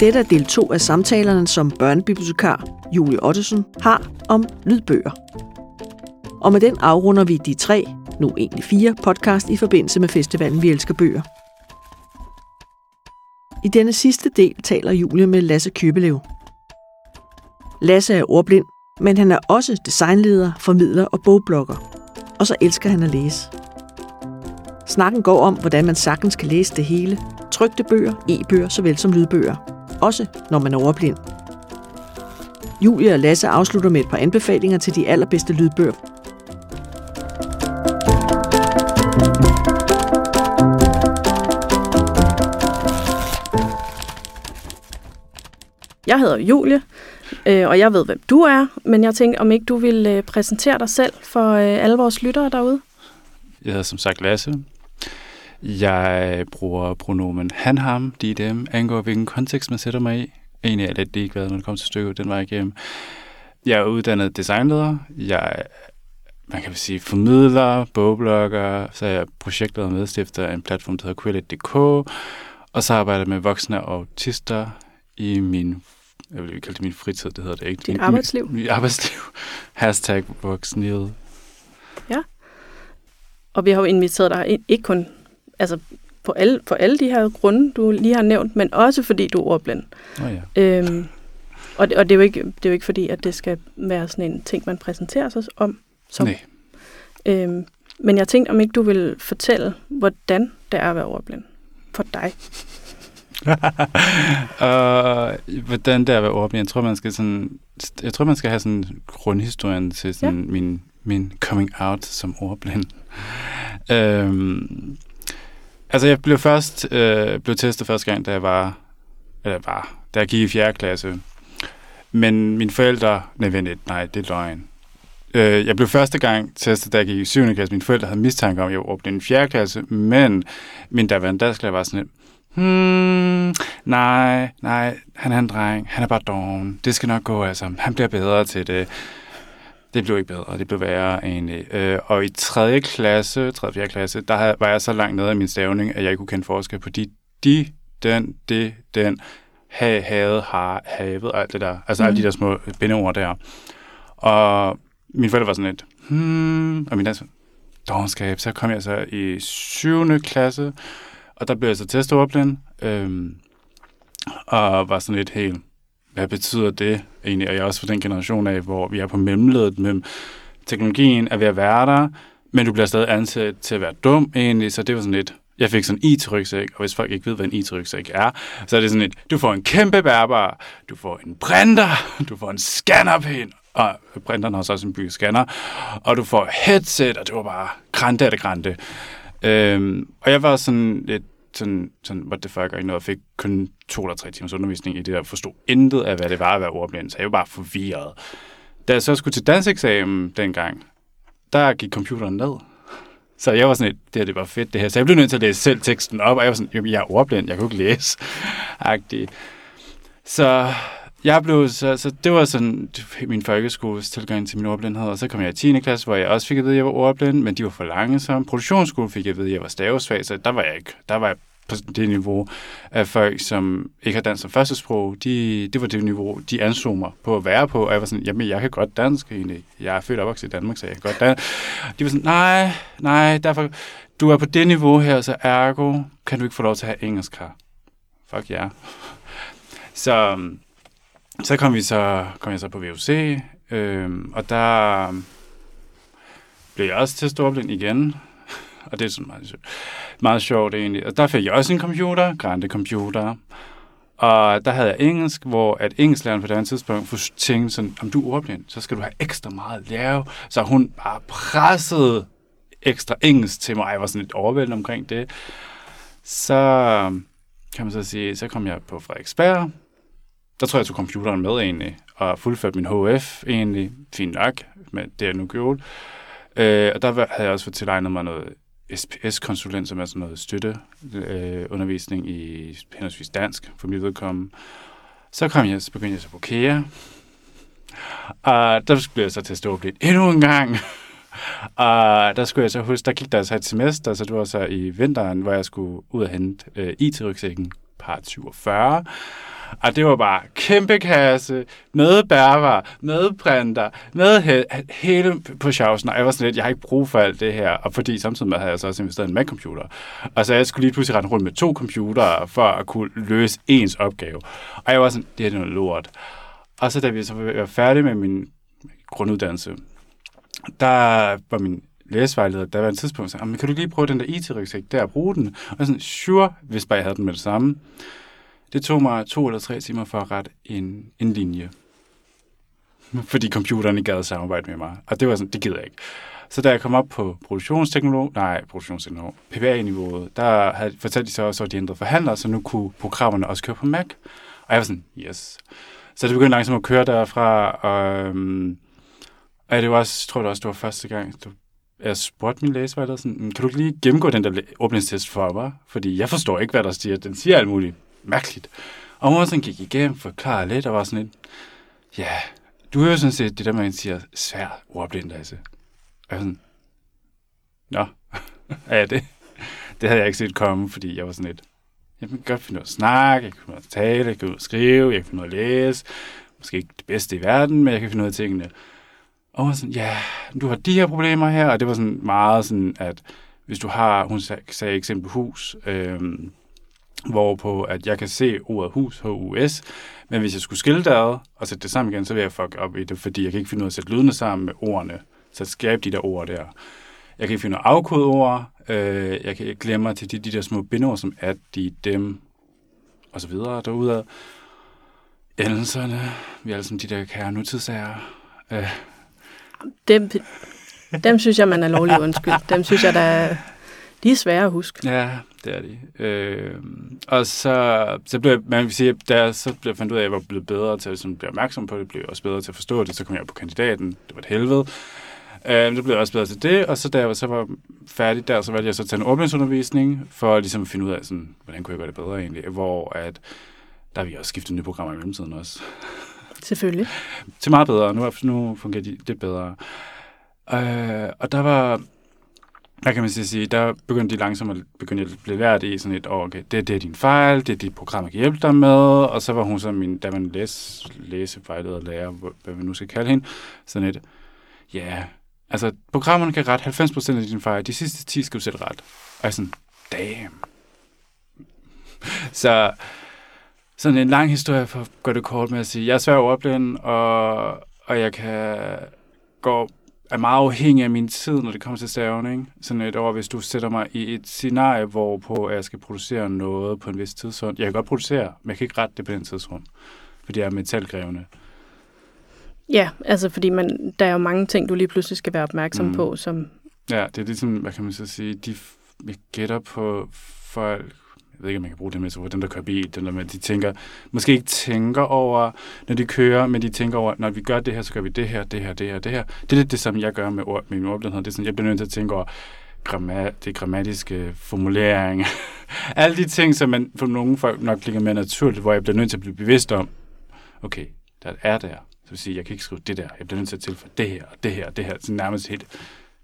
Dette er del 2 af samtalerne, som børnebibliotekar Julie Ottesen har om lydbøger. Og med den afrunder vi de tre, nu egentlig fire, podcast i forbindelse med festivalen Vi Elsker Bøger. I denne sidste del taler Julie med Lasse Købelev. Lasse er ordblind, men han er også designleder, formidler og bogblogger. Og så elsker han at læse. Snakken går om, hvordan man sagtens kan læse det hele. Trygte bøger, e-bøger såvel som lydbøger. Også når man er overblind. Julie og Lasse afslutter med et par anbefalinger til de allerbedste lydbøger. Jeg hedder Julie, øh, og jeg ved, hvem du er, men jeg tænkte, om ikke du vil øh, præsentere dig selv for øh, alle vores lyttere derude? Jeg hedder som sagt Lasse. Jeg bruger pronomen han, ham, de, dem, angår hvilken kontekst man sætter mig i. Egentlig er det ikke været, når det kommer til stykket den vej igennem. Jeg er uddannet designleder. Jeg man kan sige, formidler, bogblogger, så er jeg projektleder og medstifter af en platform, der hedder Quillet.dk, og så arbejder jeg med voksne og autister i min, jeg vil kalde det min fritid, det hedder det ikke. Dit arbejdsliv. Mit, mit arbejdsliv. Hashtag voksenlivet. Ja. Og vi har jo inviteret dig ikke kun altså på alle, for alle de her grunde, du lige har nævnt, men også fordi du er ordblind. Oh, ja. øhm, og det, og det, er jo ikke, det er jo ikke fordi, at det skal være sådan en ting, man præsenterer sig om. Som, Nej. Øhm, men jeg tænkte, om ikke du vil fortælle, hvordan det er at være ordblind for dig. uh, hvordan det er at være ordblind? Jeg tror, man skal sådan, jeg tror, man skal have sådan grundhistorien til sådan ja. min, min coming out som ordblind. øhm, Altså, jeg blev først øh, blev testet første gang, da jeg var, eller var, da jeg gik i 4. klasse. Men mine forældre, nej, vent nej, det er løgn. Øh, jeg blev første gang testet, da jeg gik i 7. klasse. Mine forældre havde mistanke om, at jeg var i 4. klasse, men min daværende dansklærer var sådan hmm, nej, nej, han er en dreng, han er bare doven, det skal nok gå, altså, han bliver bedre til det. Det blev ikke bedre, det blev værre egentlig. Øh, og i 3. klasse, 3. 4. klasse, der var jeg så langt nede af min stavning, at jeg ikke kunne kende forskel på de, de, den, det, den, have, havde, har, havet, alt det der. Altså mm. alle de der små bindeord der. Og min forældre var sådan lidt, hmm, og min dansk, dogenskab. Så kom jeg så i 7. klasse, og der blev jeg så testordblind, øhm, og var sådan lidt helt, hvad betyder det egentlig? Og jeg er også fra den generation af, hvor vi er på mellemledet mellem teknologien er ved at være der, men du bliver stadig ansat til at være dum egentlig, så det var sådan lidt, jeg fik sådan en IT-rygsæk, og hvis folk ikke ved, hvad en IT-rygsæk er, så er det sådan et, du får en kæmpe bærbar, du får en printer, du får en scannerpind, og printeren har så også en bygget scanner, og du får headset, og det var bare grænte af det grænte. Øhm, og jeg var sådan lidt, sådan, sådan, what the fuck, og ikke noget, og fik kun to eller tre timers undervisning i det, og forstod intet af, hvad det var at være ordblind, så jeg var bare forvirret. Da jeg så skulle til danseksamen dengang, der gik computeren ned. Så jeg var sådan lidt, det her det var fedt det her. Så jeg blev nødt til at læse selv teksten op, og jeg var sådan, jeg er ordblind, jeg kan ikke læse. Agtig. Så jeg blev så, så det var sådan min folkeskoles tilgang til min ordblindhed, og så kom jeg i 10. klasse, hvor jeg også fik at vide, at jeg var ordblind, men de var for langsomme. Produktionsskole fik jeg at vide, at jeg var stavesvag, så der var jeg ikke. Der var jeg på det niveau af folk, som ikke har dansk som første sprog, de, det var det niveau, de anså mig på at være på, og jeg var sådan, jamen, jeg kan godt dansk egentlig. Jeg er født og opvokset i Danmark, så jeg kan godt dansk. De var sådan, nej, nej, derfor, du er på det niveau her, så ergo kan du ikke få lov til at have engelsk her. Fuck ja. Yeah. Så, så kom, vi så, kom jeg så på VUC, øh, og der blev jeg også til storblind igen, og det er sådan meget, meget sjovt egentlig. Og der fik jeg også en computer, Grande Computer, og der havde jeg engelsk, hvor at engelsklæreren på det tidspunkt tænkte sådan, om du er ordblind, så skal du have ekstra meget at lære. Så hun bare pressede ekstra engelsk til mig. Jeg var sådan lidt overvældet omkring det. Så øhm, kan man så sige, så kom jeg på Frederiksberg, der tror jeg, jeg tog computeren med egentlig, og fuldførte min HF egentlig, fint nok, med det jeg nu gjorde. Øh, og der havde jeg også fået tilegnet mig noget SPS-konsulent, som er sådan noget støtteundervisning øh, i henholdsvis dansk, for mit vedkommende. Så kom jeg, så begyndte jeg så på KEA, og der blev jeg så til at stå lidt endnu en gang. Og der skulle jeg så huske, der gik der så et semester, så det var så i vinteren, hvor jeg skulle ud og hente øh, IT-rygsækken part 47. Og det var bare kæmpe kasse, med bærvar, med printer, med he- hele på showsen. Og jeg var sådan lidt, jeg har ikke brug for alt det her. Og fordi samtidig med havde jeg så også investeret i en Mac-computer. Og så jeg skulle lige pludselig rende rundt med to computere, for at kunne løse ens opgave. Og jeg var sådan, det her er noget lort. Og så da vi så var færdige med min grunduddannelse, der var min læsevejleder, der var en tidspunkt, sagde, kan du lige prøve den der IT-rygsæk der og bruge den? Og jeg sådan, sure, hvis bare jeg havde den med det samme. Det tog mig to eller tre timer for at rette en, en linje. Fordi computeren ikke gad samarbejde med mig. Og det var sådan, det gider jeg ikke. Så da jeg kom op på produktionsteknolog, nej, produktionsteknolog, PPA-niveauet, der havde, fortalte de så også, at de ændrede forhandlere, så nu kunne programmerne også køre på Mac. Og jeg var sådan, yes. Så det begyndte langsomt at køre derfra, og, øhm, og det var også, tror jeg også, det var første gang, du, jeg spurgte min læsevejleder sådan, mm, kan du lige gennemgå den der åbningstest for mig? Fordi jeg forstår ikke, hvad der siger. Den siger alt muligt mærkeligt. Og mor sådan gik igennem, forklarede lidt, og var sådan lidt, ja, du hører sådan set det der, man siger, svær ordblindelse. altså. Og jeg sådan, nå, er det? Det havde jeg ikke set komme, fordi jeg var sådan lidt, jeg kan godt finde ud af at snakke, jeg kan finde ud af at tale, jeg kan finde ud af at skrive, jeg kan finde ud af at læse. Måske ikke det bedste i verden, men jeg kan finde ud af tingene. Og hun var sådan, ja, du har de her problemer her, og det var sådan meget sådan, at hvis du har, hun sag, sagde eksempel hus, øhm, hvorpå at jeg kan se ordet hus, H-U-S, men hvis jeg skulle skille det ad og sætte det sammen igen, så vil jeg fuck op i det, fordi jeg kan ikke finde ud af at sætte lydene sammen med ordene, så skabe de der ord der. Jeg kan ikke finde ud af at afkode ord, øh, jeg kan glemme mig til de, de der små bindord, som at, de, dem, og så videre derude. Endelserne, vi er alle sammen de der kære nutidssager. Øh, Dem, dem synes jeg, man er lovlig undskyld. Dem synes jeg, der er, de er svære at huske. Ja, det er de. Øh, og så, så blev man vil sige, da jeg så blev fandt ud af, at jeg var blevet bedre til at sådan, blive opmærksom på det, blev jeg også bedre til at forstå det, så kom jeg på kandidaten. Det var et helvede. Øh, så blev jeg også bedre til det, og så da jeg så var færdig der, så valgte jeg så at tage en åbningsundervisning, for at ligesom finde ud af, sådan, hvordan kunne jeg gøre det bedre egentlig, hvor at, der har vi også skiftet nye programmer i mellemtiden også. Selvfølgelig. Til meget bedre. Nu, nu fungerer de lidt bedre. Øh, og der var, hvad kan man så sige, der begyndte de langsomt at begynde at blive lært i sådan et, oh, okay, det, det er din fejl, det er dit program, jeg kan hjælpe dig med, og så var hun så min, da man læs, læsevejleder lærer, hvad vi nu skal kalde hende, sådan et, ja, yeah, altså programmerne kan rette 90% af din fejl, de sidste 10 skal du sætte ret. Og jeg sådan, damn. så sådan en lang historie for at gøre det kort med at sige, jeg er svær ordblind, og, og jeg kan gå er meget afhængig af min tid, når det kommer til stavning. Sådan et år, hvis du sætter mig i et scenarie, hvorpå jeg skal producere noget på en vis tidsrum. Jeg kan godt producere, men jeg kan ikke rette det på den tidsrum, fordi jeg er metalkrævende. Ja, altså fordi man, der er jo mange ting, du lige pludselig skal være opmærksom Mm. på, som Ja, det er ligesom, hvad kan man så sige, de jeg gætter på folk, jeg ved ikke, om man kan bruge det med, så dem, der kører bil, dem der med, de tænker, måske ikke tænker over, når de kører, men de tænker over, når vi gør det her, så gør vi det her, det her, det her, det her. Det er lidt det, som jeg gør med, ord, med min ordblindhed. Det er sådan, jeg bliver nødt til at tænke over gramma, det grammatiske formulering. Alle de ting, som man for nogle folk nok ligger mere naturligt, hvor jeg bliver nødt til at blive bevidst om, okay, der er der. Så vil sige, jeg kan ikke skrive det der. Jeg bliver nødt til at tilføje det her, og det her, og det her. Så nærmest helt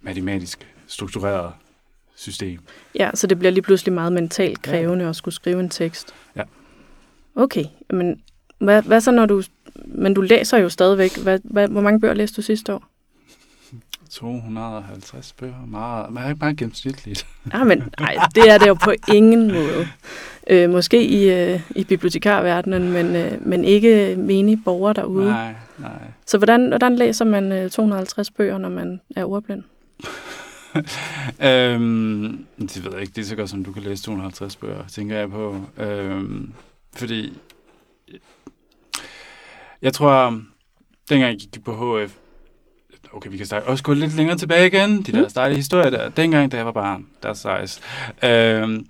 matematisk struktureret system. Ja, så det bliver lige pludselig meget mentalt krævende at skulle skrive en tekst. Ja. Okay, men hvad, hvad så når du... Men du læser jo stadigvæk. Hvad, hvad, hvor mange bøger læste du sidste år? 250 bøger, meget, meget, meget gennemsnitligt. Ah, men nej, det er det jo på ingen måde. Øh, måske i, øh, i bibliotekarverdenen, men, øh, men ikke menige borgere derude. Nej, nej. Så hvordan, hvordan læser man øh, 250 bøger, når man er ordblind? øhm, det ved jeg ikke. Det er så godt, som du kan læse 250 bøger, tænker jeg på. Øhm, fordi jeg tror, dengang jeg gik på HF, okay, vi kan starte, også gå lidt længere tilbage igen, de der Mm. stejle historier der. Dengang, da jeg var barn, der er sejs, øhm,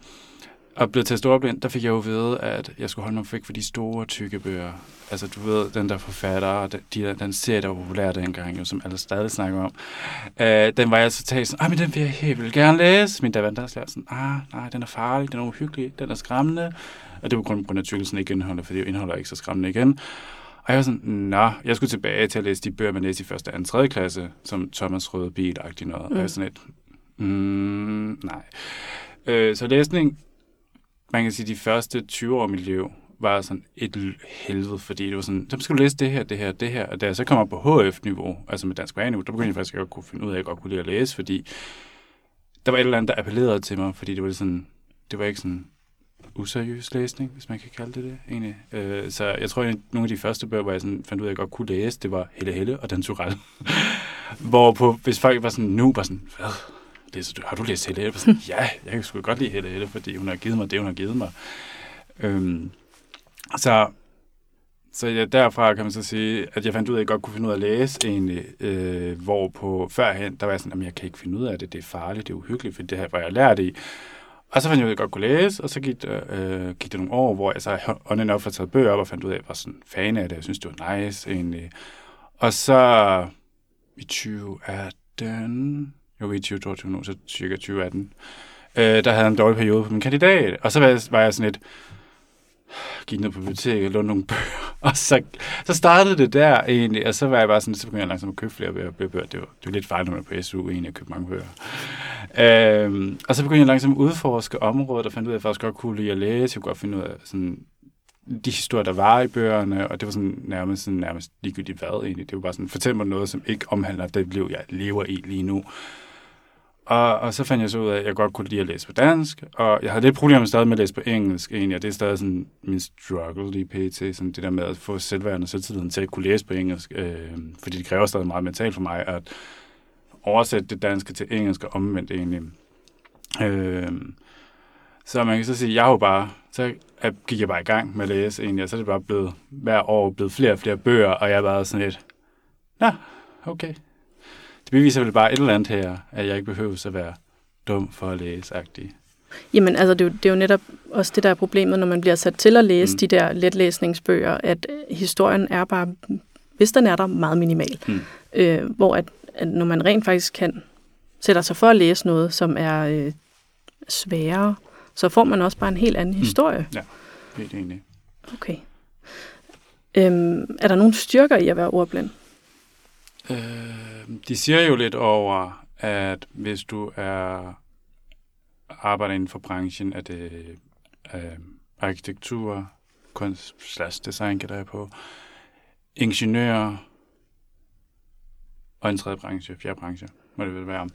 og blev til storblind, der fik jeg jo vide, at jeg skulle holde mig væk for de store, tykke bøger. Altså, du ved, den der forfatter, og den, de, der- den serie, der var populær dengang, jo, som alle stadig snakker om. Øh, den var jeg så taget sådan, ah, men den vil jeg helt vildt gerne læse. Min daværende der sådan, ah, nej, den er farlig, den er uhyggelig, den er skræmmende. Og det var kun på grund af tykkelsen ikke indeholder, fordi det indeholder ikke så skræmmende igen. Og jeg var sådan, nå, jeg skulle tilbage til at læse de bøger, man læste i første, anden, tredje klasse, som Thomas Røde bil noget. Mm. Og jeg var Mm. sådan lidt, mm, nej. Øh, så læsning, man kan sige, de første 20 år af mit liv, var sådan et helvede, fordi det var sådan, så skal du læse det her, det her, det her, og da jeg så kommer på HF-niveau, altså med dansk niveau, der begyndte jeg faktisk at kunne finde ud af, at jeg godt kunne lide at læse, fordi der var et eller andet, der appellerede til mig, fordi det var sådan, det var ikke sådan useriøs læsning, hvis man kan kalde det det, egentlig. Øh, så jeg tror, at nogle af de første bøger, hvor jeg sådan fandt ud af, at jeg godt kunne læse, det var Helle Helle og Den Turelle. hvor på, hvis folk var sådan, nu var sådan, hvad, læser du, har du læst Helle Helle? Sådan, ja, jeg kan sgu godt lide Helle Helle, fordi hun har givet mig det, hun har givet mig. Øhm, så så ja, derfra kan man så sige, at jeg fandt ud af, at jeg godt kunne finde ud af at læse egentlig, øh, hvor på førhen, der var jeg sådan, at jeg kan ikke finde ud af det, det er farligt, det er uhyggeligt, for det her var jeg lært i. Og så fandt jeg ud af, at jeg godt kunne læse, og så gik øh, øh gik det nogle år, hvor jeg så ånden op for taget bøger op og fandt ud af, at jeg var sådan fan af det, jeg synes, det var nice egentlig. Og så i 2018, jo i 2022 nu, så cirka 2018, øh, der havde jeg en dårlig periode på min kandidat, og så var jeg, var jeg sådan lidt, gik ned på biblioteket og lånte nogle bøger. Og så, så startede det der egentlig, og så var jeg bare sådan, så begyndte jeg langsomt at købe flere bøger. bøger. Det, var, det var lidt fejl, når man på SU egentlig at købe mange bøger. Øhm, og så begyndte jeg langsomt at udforske området, og fandt ud af, at jeg faktisk godt kunne lide at læse. Jeg kunne godt finde ud af sådan, de historier, der var i bøgerne, og det var sådan nærmest, sådan, nærmest ligegyldigt hvad egentlig. Det var bare sådan, fortæl mig noget, som ikke omhandler det liv, jeg lever i lige nu. Og, og så fandt jeg så ud af, at jeg godt kunne lide at læse på dansk, og jeg havde lidt problemer stadig med at læse på engelsk egentlig, og det er stadig sådan min struggle i PT, sådan det der med at få selvværende og selvtilliden til at kunne læse på engelsk, øh, fordi det kræver stadig meget mentalt for mig at oversætte det danske til engelsk og omvendt egentlig. Øh, så man kan så sige, jeg har jo bare, så gik jeg bare i gang med at læse egentlig, og så er det bare blevet hver år blevet flere og flere bøger, og jeg er bare sådan lidt, ja, okay, det beviser vel bare et eller andet her, at jeg ikke behøver at være dum for at læse -agtig. Jamen, altså, det er, jo, det er jo netop også det, der er problemet, når man bliver sat til at læse mm. de der letlæsningsbøger, at historien er bare, hvis den er der, meget minimal. Mm. Øh, hvor at, at når man rent faktisk kan sætte sig for at læse noget, som er øh, sværere, så får man også bare en helt anden mm. historie. Ja, helt enig. Okay. Øhm, er der nogle styrker i at være ordblind? Øh, de siger jo lidt over, at hvis du er arbejder inden for branchen, at det øh, arkitektur, kunst slash design kan der på, ingeniør og en tredje branche, fjerde branche, må det vel være.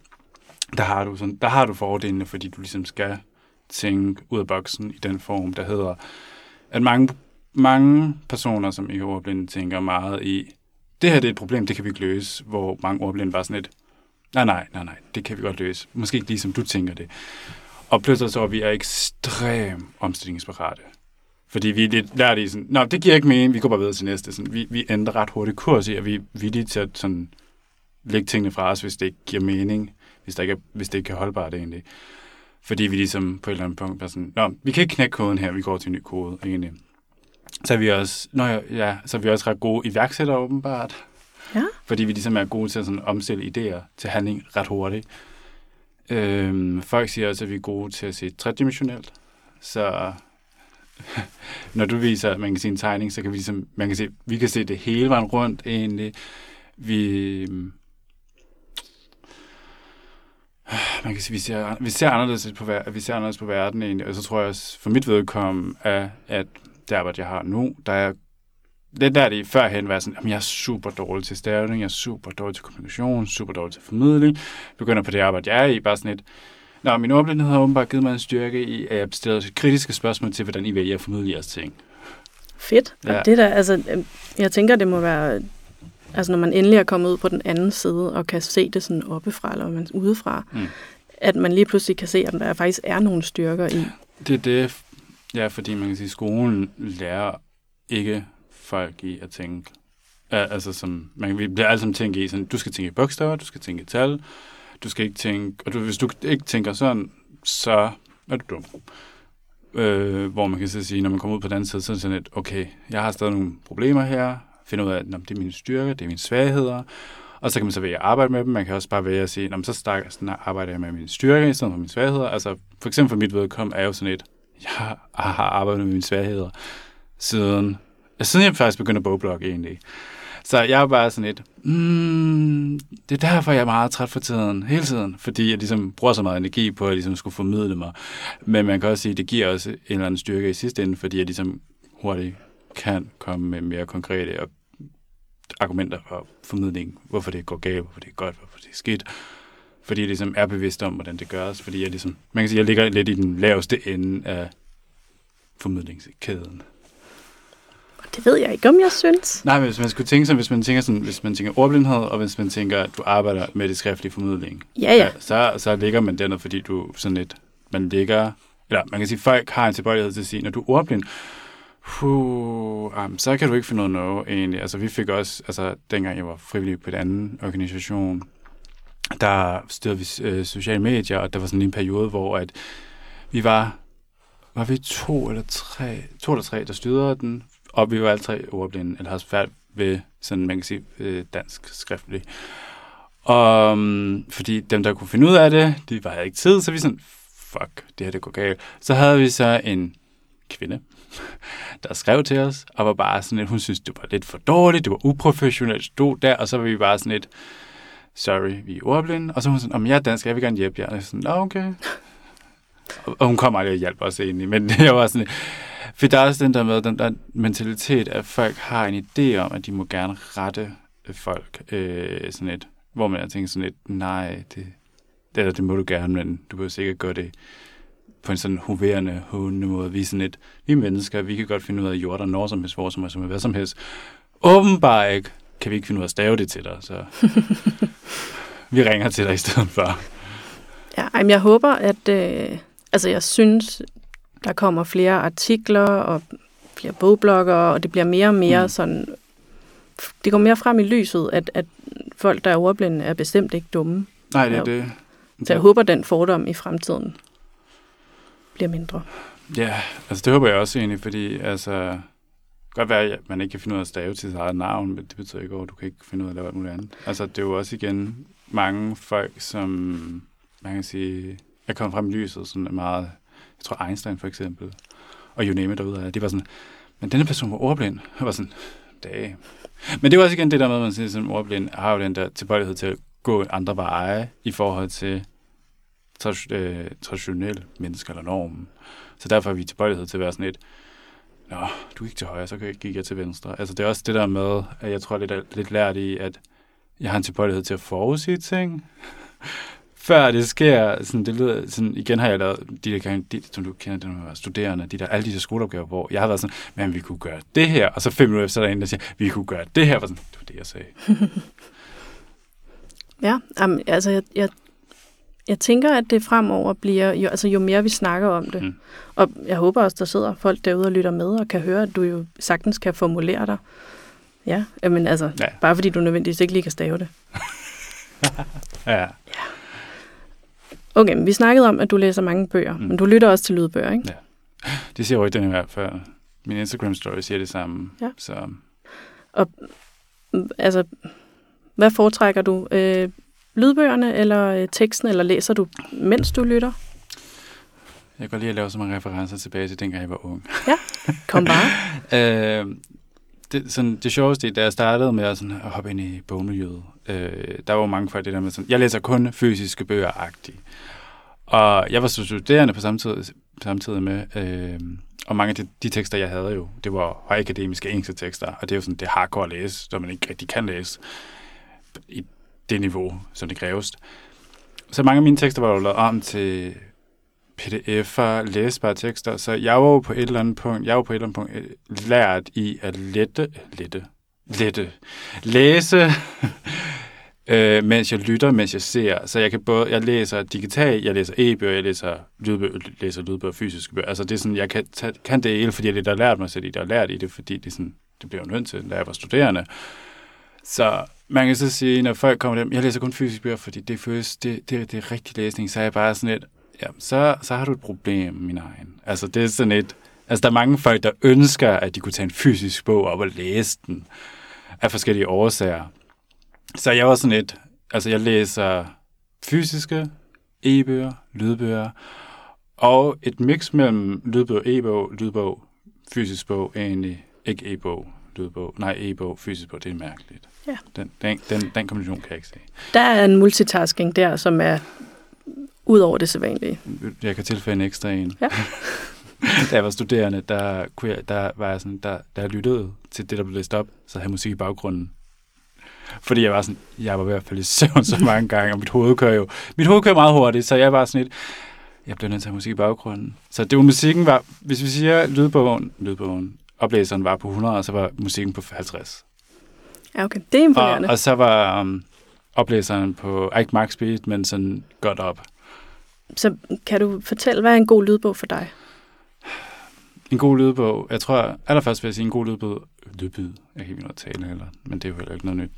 Der har du, sådan, der har du fordelene, fordi du ligesom skal tænke ud af boksen i den form, der hedder, at mange, mange personer, som ikke er ordblinde, tænker meget i, det her det er et problem, det kan vi ikke løse, hvor mange ordblinde var sådan et, nej, nej, nej, nej, det kan vi godt løse. Måske ikke lige som du tænker det. Og pludselig så er vi er ekstremt omstillingsparate. Fordi vi er lidt lært i sådan, nej, det giver ikke mening, vi går bare videre til næste. Sådan, vi, vi ændrer ret hurtigt kurs i, at vi er villige til at sådan, lægge tingene fra os, hvis det ikke giver mening, hvis, der ikke er, hvis det ikke er holdbart egentlig. Fordi vi ligesom på et eller andet punkt er sådan, nå, vi kan ikke knække koden her, vi går til en ny kode egentlig så er vi også, nå ja, ja, så er vi også ret gode iværksættere åbenbart. Ja. Fordi vi ligesom er gode til at sådan omstille idéer til handling ret hurtigt. Øhm, folk siger også, at vi er gode til at se tredimensionelt. Så når du viser, at man kan se en tegning, så kan vi ligesom, man kan se, vi kan se det hele vejen rundt egentlig. Vi, man kan sige, vi ser, vi ser anderledes på, vi ser anderledes på verden egentlig, og så tror jeg også, for mit vedkommende, at, at det arbejde, jeg har nu, der er det der det førhen var sådan, at jeg er super dårlig til stavning, jeg er super dårlig til kommunikation, super dårlig til formidling. Begynder på det arbejde, jeg er i, bare sådan et, Nå, min ordblindhed har åbenbart givet mig en styrke i, at jeg stiller kritiske spørgsmål til, hvordan I vælger at formidle jeres ting. Fedt. Ja. Og det der, altså, øhm, jeg tænker, det må være, altså når man endelig er kommet ud på den anden side, og kan se det sådan oppefra, eller man udefra, mm. at man lige pludselig kan se, at der faktisk er nogle styrker i. Det er det, Ja, fordi man kan sige, at skolen lærer ikke folk i at tænke. Altså, som, man, vi bliver alle sammen tænke i, sådan, du skal tænke i bogstaver, du skal tænke i tal, du skal ikke tænke, og du, hvis du ikke tænker sådan, så er du dum. Øh, hvor man kan så sige, når man kommer ud på den anden side, så er det sådan lidt, okay, jeg har stadig nogle problemer her, finde ud af, at det er mine styrker, det er mine svagheder, og så kan man så vælge at arbejde med dem. Man kan også bare vælge at sige, så starter, sådan, arbejder jeg med mine styrker i stedet for mine svagheder. Altså, for eksempel for mit vedkommende er jo sådan et, jeg har arbejdet med mine sværheder siden, siden jeg faktisk begyndte at bogblogge egentlig. Så jeg er bare sådan et, mm, det er derfor, jeg er meget træt for tiden, hele tiden, fordi jeg ligesom bruger så meget energi på at ligesom skulle formidle mig. Men man kan også sige, at det giver også en eller anden styrke i sidste ende, fordi jeg ligesom hurtigt kan komme med mere konkrete og argumenter for formidling, hvorfor det går galt, hvorfor det er godt, hvorfor det er skidt. Fordi jeg ligesom er bevidst om, hvordan det gøres. Fordi jeg ligesom, man kan sige, jeg ligger lidt i den laveste ende af formidlingskæden. Det ved jeg ikke, om jeg synes. Nej, men hvis man skulle tænke sådan, hvis man tænker sådan, hvis man tænker ordblindhed, og hvis man tænker, at du arbejder med det skriftlige formidling, Ja, ja. så, så ligger man dernede, fordi du sådan lidt, man ligger, eller man kan sige, folk har en tilbøjelighed til at sige, når du er ordblind, Puh, um, så kan du ikke finde noget noget, egentlig. Altså, vi fik også, altså, dengang jeg var frivillig på en anden organisation, der styrede vi øh, sociale medier, og der var sådan en periode, hvor at vi var, var vi to eller tre, to eller tre, der styrede den, og vi var alle tre ordblinde, eller havde svært ved, sådan man kan sige, øh, dansk skriftligt. Og um, fordi dem, der kunne finde ud af det, de var ikke tid, så vi sådan, fuck, det her det går galt. Så havde vi så en kvinde, der skrev til os, og var bare sådan lidt, hun synes, det var lidt for dårligt, det var uprofessionelt, stod der, og så var vi bare sådan lidt, sorry, vi er ordblinde, og så var hun sådan, om jeg er dansk, jeg vil gerne hjælpe jer. Og jeg sådan, Nå, okay. Og, og hun kommer aldrig og hjælper os egentlig, men det var sådan, for der er også den der med, den der mentalitet, at folk har en idé om, at de må gerne rette øh, folk, øh, sådan et, hvor man tænker sådan lidt, nej, det, det, det må du gerne, men du behøver sikkert gøre det på en sådan hoverende, hunde måde. Vi er sådan et, vi er mennesker, vi kan godt finde ud af, jord og når som helst, hvor som helst, hvad som helst. Åbenbart ikke kan vi ikke finde ud af at stave det til dig, så vi ringer til dig i stedet for. Ja, ej, men jeg håber, at... Øh, altså, jeg synes, der kommer flere artikler og flere bogblogger, og det bliver mere og mere mm. sådan... Det går mere frem i lyset, at, at folk, der er ordblinde, er bestemt ikke dumme. Nej, det er det. Så jeg håber, den fordom i fremtiden bliver mindre. Ja, altså det håber jeg også egentlig, fordi altså, godt være, at man ikke kan finde ud af at stave til sit eget navn, men det betyder ikke, at du kan ikke finde ud af at lave alt muligt andet. Altså det er jo også igen mange folk, som man kan sige, er kommet frem i lyset, sådan meget, jeg tror Einstein for eksempel, og you name it derude, det var sådan, men denne person var ordblind. Jeg var sådan, dag. Men det var også igen det der med, at man siger, som ordblind har jo den der tilbøjelighed til at gå andre veje i forhold til øh, traditionelle mennesker eller normen. Så derfor er vi tilbøjelighed til at være sådan et, Nå, du gik til højre, så gik jeg til venstre. Altså det er også det der med, at jeg tror lidt, lidt lært i, at jeg har en tilbøjelighed til at forudsige ting. Før det sker, sådan, det lyder, sådan, igen har jeg lavet de der gange, de, som du kender, var studerende, de der, alle de der skoleopgaver, hvor jeg har været sådan, men vi kunne gøre det her, og så fem minutter efter, så er der en, der siger, vi kunne gøre det her, var sådan, det var det, jeg sagde. ja, um, altså jeg, jeg jeg tænker, at det fremover bliver, jo, altså jo mere vi snakker om det, mm. og jeg håber også, der sidder folk derude og lytter med og kan høre, at du jo sagtens kan formulere dig. Ja, men altså, ja. bare fordi du nødvendigvis ikke lige kan stave det. ja. ja. Okay, men vi snakkede om, at du læser mange bøger, mm. men du lytter også til lydbøger, ikke? Ja. Det siger den i hvert fald. Min Instagram-story siger det samme. Ja. Så. Og altså, hvad foretrækker du? Øh, lydbøgerne eller øh, teksten, eller læser du, mens du lytter? Jeg kan lige at lave så mange referencer tilbage til dengang jeg var ung. Ja, kom bare. øh, det, sådan, det sjoveste, da jeg startede med at, sådan, at hoppe ind i bogmiljøet, øh, der var mange folk det der med sådan, jeg læser kun fysiske bøger-agtigt. Og jeg var så studerende på samtidig, samtidig med, øh, og mange af de, de tekster, jeg havde jo, det var højakademiske engelske tekster, og det er jo sådan, det er hardcore at læse, som man ikke rigtig kan læse. I det niveau, som det kræves. Så mange af mine tekster var jo lavet om til pdf'er, læsbare tekster, så jeg var jo på et eller andet punkt, jeg var på et eller andet punkt øh, lært i at lette, lette, lette, læse, øh, mens jeg lytter, mens jeg ser. Så jeg kan både, jeg læser digitalt, jeg læser e-bøger, jeg læser lydbøger, læser lydbøger, fysiske bøger. Altså det er sådan, jeg kan, tage, kan det hele, fordi jeg lidt har lært mig selv i det, og lært i det, fordi det, sådan, det bliver jo nødt til, da jeg var studerende. Så man kan så sige, når folk kommer dem, jeg læser kun fysisk bøger, fordi det føles, det, det, det er rigtig læsning, så er jeg bare sådan lidt, ja, så, så har du et problem, min egen. Altså, det er sådan et, altså, der er mange folk, der ønsker, at de kunne tage en fysisk bog op og læse den af forskellige årsager. Så jeg var sådan et, altså, jeg læser fysiske e-bøger, lydbøger, og et mix mellem lydbog, e-bog, lydbog, fysisk bog, egentlig ikke e-bog, lydbog, nej, e-bog, fysisk bog, det er mærkeligt. Ja. Den, den, den, den kombination kan jeg ikke se. Der er en multitasking der, som er ud over det sædvanlige. Jeg kan tilføje en ekstra en. Ja. da jeg var studerende, der, kunne jeg, der var jeg sådan, der, der lyttede til det, der blev læst op, så havde musik i baggrunden. Fordi jeg var sådan, jeg var ved at falde i søvn så mange gange, og mit hoved kører jo, mit hoved kører meget hurtigt, så jeg var sådan lidt, jeg blev nødt til at have musik i baggrunden. Så det var musikken var, hvis vi siger lydbogen, lydbogen, oplæseren var på 100, og så var musikken på 50. Ja, okay. Det er imponerende. Og, og så var um, oplæseren på, ikke max speed, men sådan godt op. Så kan du fortælle, hvad er en god lydbog for dig? En god lydbog, jeg tror allerførst vil jeg sige en god lydbog, lydbyd, jeg kan ikke noget tale heller, men det er jo heller ikke noget nyt.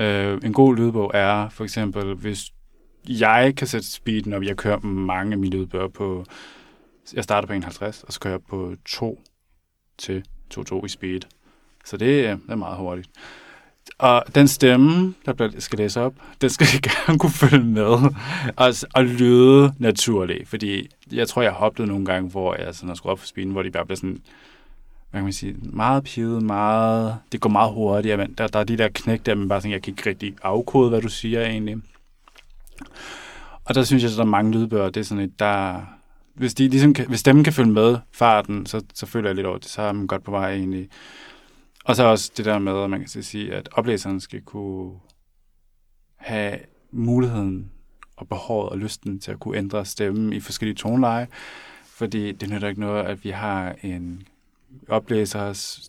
Uh, en god lydbog er for eksempel, hvis jeg kan sætte speeden op, jeg kører mange af mine lydbøger på, jeg starter på 51, og så kører jeg på 2 til 2-2 i speed. Så det, det er meget hurtigt. Og den stemme, der skal læse op, den skal gerne kunne følge med og, og lyde naturligt. Fordi jeg tror, jeg hoppede nogle gange, hvor jeg sådan har skulle op for spinen, hvor de bare bliver sådan, hvad kan man sige, meget pivet, meget, det går meget hurtigt. Men der, der er de der knæk der, men bare sådan, jeg kan ikke rigtig afkode, hvad du siger egentlig. Og der synes jeg, at der er mange lydbøger, det er sådan et, der, hvis, de ligesom kan, hvis stemmen kan følge med farten, så, så føler jeg lidt over det, så er man godt på vej egentlig. Og så også det der med, at man kan sige, at oplæseren skal kunne have muligheden og behovet og lysten til at kunne ændre stemmen i forskellige toneleje, fordi det nytter ikke noget, at vi har en oplæser,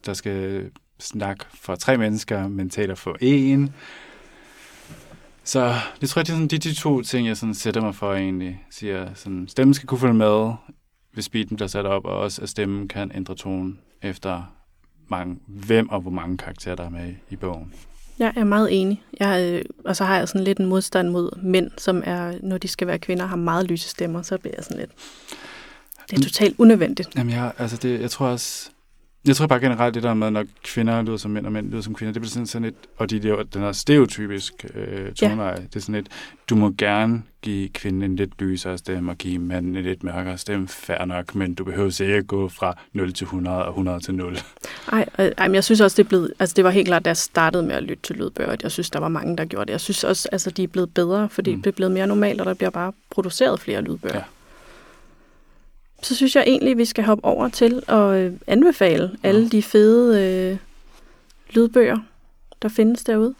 der skal snakke for tre mennesker, men taler for én. Så det tror jeg, det er sådan, de, de to ting, jeg sådan sætter mig for egentlig. Siger, sådan, stemmen skal kunne følge med, hvis beaten bliver sat op, og også at stemmen kan ændre tonen efter mange, hvem og hvor mange karakterer, der er med i bogen. Jeg er meget enig. Jeg, øh, og så har jeg sådan lidt en modstand mod mænd, som er, når de skal være kvinder, har meget lyse stemmer, så bliver jeg sådan lidt... Det er totalt unødvendigt. Jamen, jeg, altså det, jeg tror også, jeg tror bare generelt det der med, når kvinder lyder som mænd, og mænd lyder som kvinder, det bliver sådan, sådan et, og de, den er stereotypisk øh, toneleje. Ja. Det er sådan et, du må gerne give kvinden en lidt lysere stemme, og give manden en lidt mørkere stemme, fair nok, men du behøver ikke gå fra 0 til 100 og 100 til 0. Ej, ej, men jeg synes også, det blevet, altså det var helt klart, da jeg startede med at lytte til lydbøger, jeg synes, der var mange, der gjorde det. Jeg synes også, altså de er blevet bedre, fordi mm. det er blevet mere normalt, og der bliver bare produceret flere lydbøger. Ja så synes jeg egentlig, vi skal hoppe over til at øh, anbefale alle de fede øh, lydbøger, der findes derude.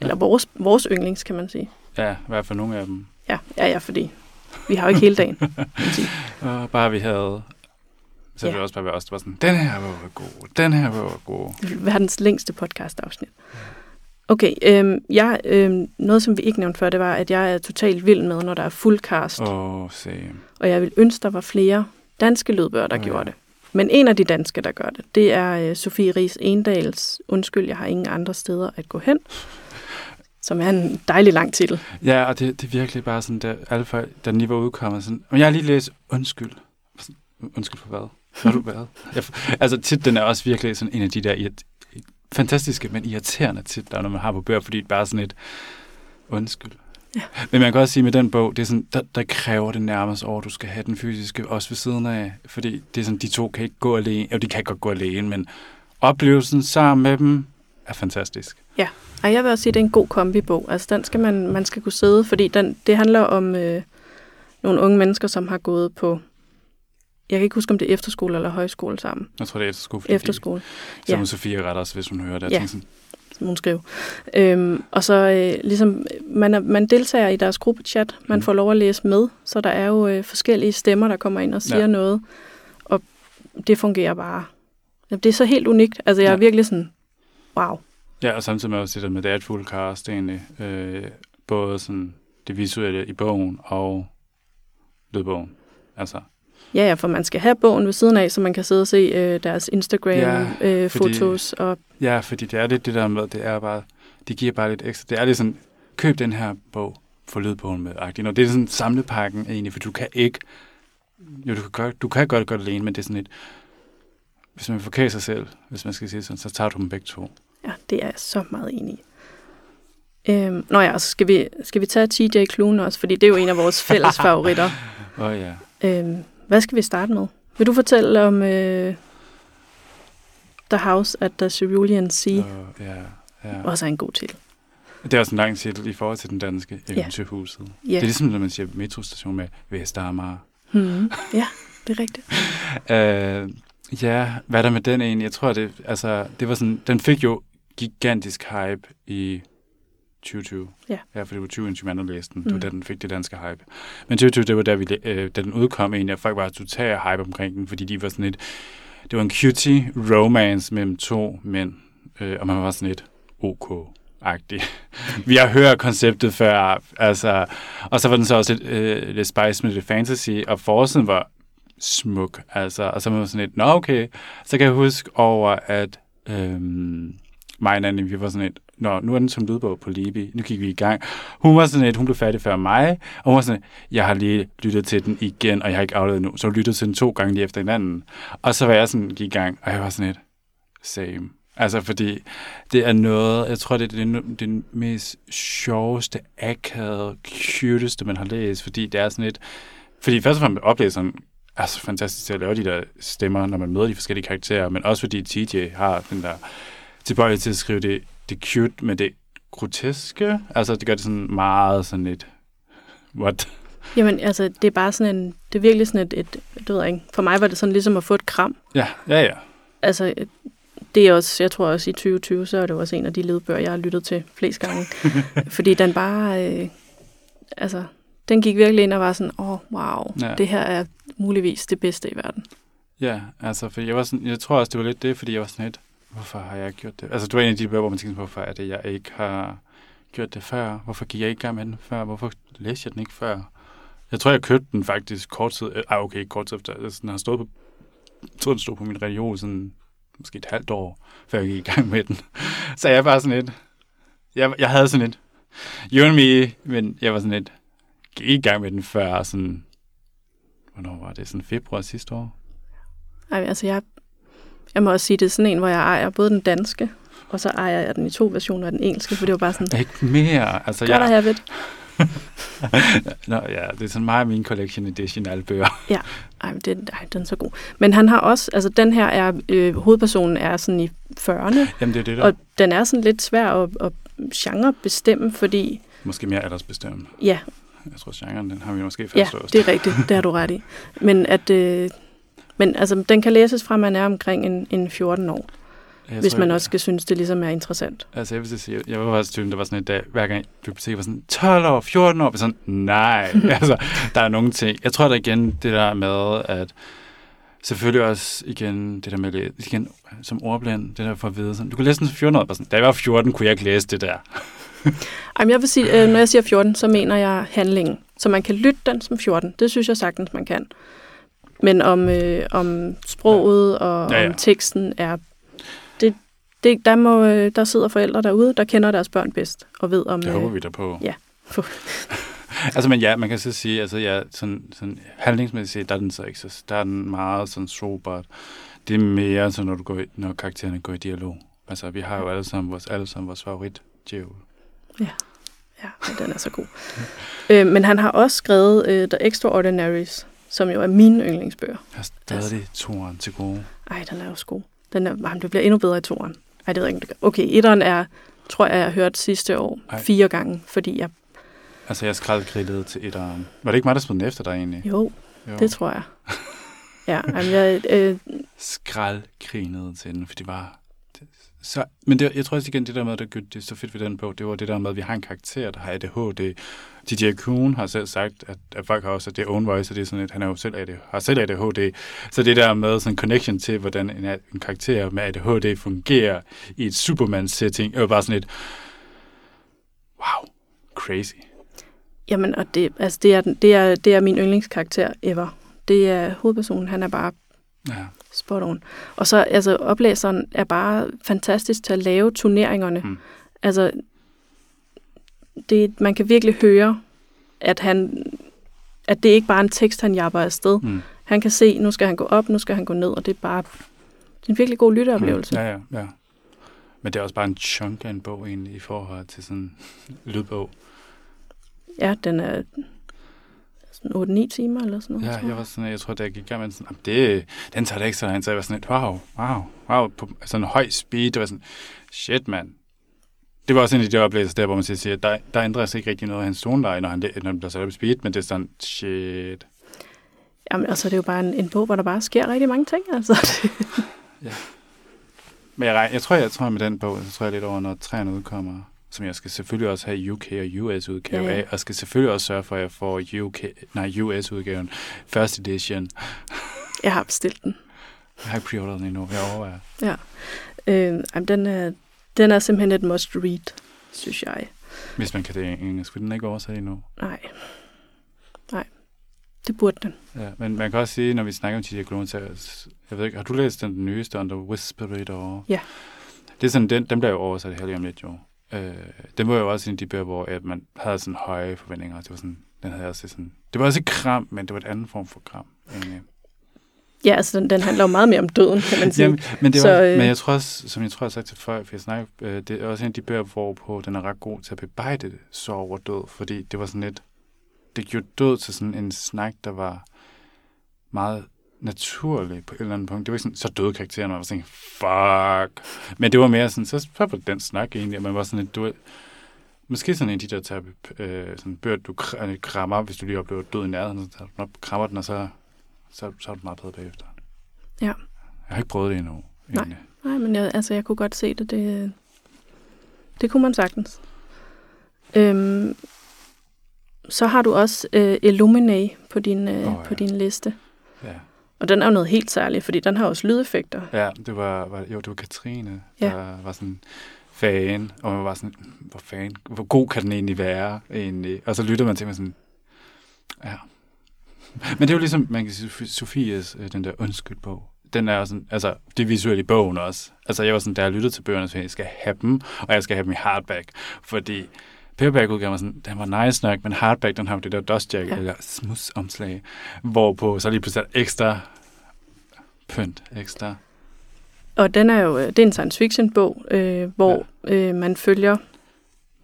Eller vores, vores yndlings, kan man sige. Ja, i hvert fald nogle af dem. Ja, ja, ja fordi vi har jo ikke hele dagen. og bare vi havde så ja. det også bare der var sådan, den her var god, den her var god. Verdens længste podcast-afsnit. Okay, øhm, jeg, øhm, noget som vi ikke nævnte før, det var, at jeg er totalt vild med, når der er fuld cast. Åh, oh, same. Og jeg vil ønske, der var flere danske lydbøger, der oh, gjorde ja. det. Men en af de danske, der gør det, det er øh, Sofie Ries Endals Undskyld, jeg har ingen andre steder at gå hen. Som er en dejlig lang titel. Ja, og det, det er virkelig bare sådan, der, alle folk, der lige var udkommet, sådan, men jeg har lige læst Undskyld. Undskyld for hvad? Har du været? Jeg, altså, titlen er også virkelig sådan en af de der fantastiske, men irriterende titler, når man har på bøger, fordi det er bare sådan et undskyld. Ja. Men man kan også sige, med den bog, det er sådan, der, der kræver det nærmest over, at du skal have den fysiske også ved siden af, fordi det er sådan, de to kan ikke gå alene, jo, de kan godt gå alene, men oplevelsen sammen med dem er fantastisk. Ja, og jeg vil også sige, at det er en god kombibog. Altså, den skal man, man skal kunne sidde, fordi den, det handler om øh, nogle unge mennesker, som har gået på jeg kan ikke huske, om det er efterskole eller højskole sammen. Jeg tror, det er efterskole. Efterskole. Så ja. Sofie rette os, hvis hun hører det. Ja, sådan. Som hun skriver. Øhm, og så øh, ligesom, man, er, man deltager i deres gruppechat, man mm. får lov at læse med, så der er jo øh, forskellige stemmer, der kommer ind og siger ja. noget, og det fungerer bare. Det er så helt unikt. Altså, jeg er ja. virkelig sådan, wow. Ja, og samtidig med også det der med, det er et full cast egentlig. Øh, både sådan det visuelle i bogen og lydbogen. Altså, Ja, ja, for man skal have bogen ved siden af, så man kan sidde og se øh, deres Instagram-fotos. Ja, øh, og... ja, fordi det er lidt det der med, det er bare, det giver bare lidt ekstra. Det er lidt sådan, køb den her bog, få lydbogen med. Agtigt. Og det er sådan samlepakken egentlig, for du kan ikke, jo, du kan, gøre, du kan godt gøre det alene, men det er sådan et, hvis man forkærer sig selv, hvis man skal sige sådan, så tager du dem begge to. Ja, det er jeg så meget enig i. Øhm, nå ja, så skal vi, skal vi tage TJ Klune også, fordi det er jo en af vores fælles favoritter. Åh oh, ja. Øhm, hvad skal vi starte med? Vil du fortælle om uh, The House at the Cerulean Sea? Uh, ja, ja. Også en god titel. Det er også en lang titel i forhold til den danske eventyrhuset. Ja. Det er ligesom, når man siger metrostation med Vestamager. Hmm. Ja. det er rigtigt. Øh, ja, hvad er der med den egentlig? Jeg tror, det, altså, det var sådan, den fik jo gigantisk hype i 2020. Ja. Ja, for det var 2021, man læste den. Det Mm. var da den fik det danske hype. Men 2020, det var da, vi, øh, da den udkom egentlig, og folk var totalt hype omkring den, fordi de var sådan et, det var en cutie romance mellem to mænd, øh, og man var sådan et OK-agtig. vi har hørt konceptet før, altså, og så var den så også lidt, øh, lidt spice med lidt fantasy, og forsiden var smuk, altså, og så var man sådan lidt, nå okay, så kan jeg huske over, at øhm, mig og Nanny, vi var sådan et, Nå, nu er den som lydbog på Libi, nu gik vi i gang. Hun var sådan et, hun blev færdig før mig, og hun var sådan jeg har lige lyttet til den igen, og jeg har ikke afledt nu, så hun lyttede til den to gange lige efter hinanden. Og så var jeg sådan, gik i gang, og jeg var sådan et, same. Altså, fordi det er noget, jeg tror, det er den, den mest sjoveste, akavede, cuteste, man har læst, fordi det er sådan et, fordi først og fremmest oplæseren er så fantastisk til at lave de der stemmer, når man møder de forskellige karakterer, men også fordi TJ har den der tilbøjelighed til at skrive det, det cute, men det groteske. Altså, det gør det sådan meget sådan et, what? Jamen, altså, det er bare sådan en, det er virkelig sådan et, et det ved ikke, for mig var det sådan ligesom at få et kram. Ja, ja, ja. Altså, det er også, jeg tror også i 2020, så er det også en af de ledbøger, jeg har lyttet til flest gange. fordi den bare, øh, altså, den gik virkelig ind og var sådan, åh, oh, wow, ja. det her er muligvis det bedste i verden. Ja, altså, for jeg var sådan, jeg tror også, det var lidt det, fordi jeg var sådan lidt, hvorfor har jeg ikke gjort det? Altså, du er en af de bøger, hvor man tænker, hvorfor er det, jeg ikke har gjort det før? Hvorfor gik jeg ikke i gang med den før? Hvorfor læste jeg den ikke før? Jeg tror, jeg købte den faktisk kort tid, øh, ah, okay, kort tid efter, altså, den har stået på, jeg tror, den stod på min religion sådan, måske et halvt år, før jeg gik i gang med den. Så jeg var sådan lidt, jeg, jeg havde sådan lidt, you and me, men jeg var sådan lidt, gik ikke i gang med den før sådan, hvornår var det? Sådan februar sidste år? Ej, altså, jeg, jeg må også sige, det er sådan en, hvor jeg ejer både den danske, og så ejer jeg den i to versioner af den engelske, for det var bare sådan, Ikke mere. Altså, jeg, have it. Nå, ja, det er sådan meget min collection edition alle bøger. Ej, men det, ej, den er så god. Men han har også, altså den her er, øh, hovedpersonen er sådan i 40'erne, Jamen, det er det der. og den er sådan lidt svær at, at genre bestemme, fordi, Måske mere aldersbestemt. ja, Jeg tror, genren, den har vi måske ja, fastlåst. det er rigtigt, det har du ret i. Men at, øh, men altså, den kan læses fra, man er omkring en, en 14 år, jeg hvis tror, man også skal synes, det ligesom er interessant. Altså, jeg vil sige, jeg var faktisk typen, der var sådan et dag, hver gang biblioteket var sådan 12 år, 14 år, sådan, nej, altså, der er nogle ting. Jeg tror, der igen, det der med, at selvfølgelig også igen, det der med, igen, som ordblind, det der for at vide, sådan, du kan læse den som 14 år, bare sådan, da jeg var 14, kunne jeg ikke læse det der. Ej, men jeg vil sige, øh, når jeg siger 14, så mener jeg handlingen. Så man kan lytte den som 14. Det synes jeg sagtens, man kan. Men om, øh, om sproget og Ja, ja. om teksten er... Det, det, der, må, øh, der sidder forældre derude, der kender deres børn bedst og ved om... Det håber vi da på. ja. altså, men ja, man kan så sige, altså, ja, sådan, sådan handlingsmæssigt, der er den så ikke så, der er den meget sådan sobert. Det er mere så, når, du går, når karaktererne går i dialog. Altså, vi har jo alle sammen vores, alle sammen vores favorit, djævel. Ja, men den er så god. øh, men han har også skrevet øh, The Extraordinaries, som jo er mine yndlingsbøger. Jeg har stadig toren til gode. Ej, den er også god. Den er, jamen, det bliver endnu bedre i toeren. Ej, det ved jeg ikke. Okay, etteren er, tror jeg, jeg har hørt sidste år Ej. fire gange, fordi jeg... Altså, jeg skraldgrillede til etteren. Var det ikke mig, der smed den efter dig egentlig? Jo, Jo. det tror jeg. Ja, jamen, jeg, øh, skraldgrinede til den, for det var... Så, men det, jeg tror også igen, det der med, der gjorde det så fedt ved den bog, det var det der med, at vi har en karakter, der har ADHD. DJ Kuhn har selv sagt, at, at folk har også, at det er own voice, og det er sådan, at han er jo selv ADHD, har selv ADHD. Så det der med sådan en connection til, hvordan en, en karakter med ADHD fungerer i et Superman-setting, er jo bare sådan et, wow, crazy. jamen, og det, altså, det, er, det, er, det er min yndlingskarakter ever. Det er hovedpersonen, han er bare Ja, spot on. Og så, altså, oplæseren er bare fantastisk til at lave turneringerne. Mm. Altså, det, man kan virkelig høre, at han at det ikke bare er en tekst, han japper afsted. mm. Han kan se, nu skal han gå op, nu skal han gå ned, og det er bare det er en virkelig god lytteoplevelse. Ja, ja, ja. Men det er også bare en chunk af en bog egentlig, i forhold til sådan en lydbog. Ja, den er 8-9 timer eller sådan noget. Ja, tror jeg var sådan, jeg tror, da jeg gik i gang med sådan, "Jamen, det, den tager det ikke så lang tid. Jeg var sådan lidt, wow, wow, wow, på sådan en høj speed. Det var sådan, shit, mand. Det var også en af de oplevelser der, hvor man siger, at der, der ændrer sig ikke rigtig noget af hans toneleje, når han, når han bliver sat op i speed, men det er sådan, shit. Jamen, altså, det er jo bare en, en bog, hvor der bare sker rigtig mange ting. Altså. Men jeg, jeg tror, jeg, tror med den bog, så tror jeg lidt over, når træerne udkommer, som jeg skal selvfølgelig også have UK og US udgave Ja, ja. af, og skal selvfølgelig også sørge for, at jeg får UK, nej, US udgaven, first edition. Jeg har bestilt den. Jeg har ikke preorderet den endnu, jeg overvejer. Øh, jamen, den, er, den er simpelthen et must read, synes jeg. Hvis man kan det engelsk, skulle den ikke oversat endnu. Nej. Nej. Det burde den. Ja, men man kan også sige, når vi snakker om. Klune, så jeg ved ikke, har du læst den, nyeste, Under Whisperer? Ja. Det er sådan, den, den bliver jo oversat her lige om lidt, jo. Øh, den var jo også en af de bøger, hvor at man havde sådan høje forventninger. Det var sådan, den havde også sådan, det var også et kram, men det var et andet form for kram. Egentlig. Ja, altså, den, den handler jo meget mere om døden, kan man sige. Jamen, men, det Så, var, øh, men jeg tror også, som jeg tror, jeg har sagt til folk, for jeg snakker, øh, det er også en af de bøger, hvorpå den er ret god til at bebrejde sorg over død, fordi det var sådan lidt, det gjorde død til sådan en snak, der var meget naturlig på et eller andet punkt. Det var ikke sådan, så døde karakteren, og man var sådan, fuck. Men det var mere sådan, så, var det den snak egentlig, og man var sådan lidt, du måske sådan en af de der tager, øh, sådan bøger, du øh, krammer, hvis du lige oplever død i nærheden, så tager du op, krammer den, og så, så, så er du meget bedre bagefter. Ja. Jeg har ikke prøvet det endnu. Nej. egentlig. Nej, men jeg, altså, jeg kunne godt se det. Det, det kunne man sagtens. Øhm, så har du også øh, Illuminate på din, øh, oh, ja. på din liste. Ja. Og den er jo noget helt særligt, fordi den har også lydeffekter. ja, det var, var, jo, det var Katrine, Ja. der var sådan fan, og man var sådan, hvor fan, hvor god kan den egentlig være, egentlig? Og så lytter man til mig sådan, ja. Men det er jo ligesom, man kan sige, Sof- Sofies, øh, den der undskyld bog, den er sådan, altså, det visuelt i bogen også. Altså, jeg var sådan, da jeg lyttede til bøgerne, så jeg skal have dem, og jeg skal have dem i hardback, fordi paperback-udgaven var sådan, den var nice nok, men hardback, den har det der dust jacket, Ja. eller smudsomslag, hvorpå så lige pludselig ekstra pynt, ekstra Og den er jo øh, det er en science fiction bog, øh, hvor ja. øh, man følger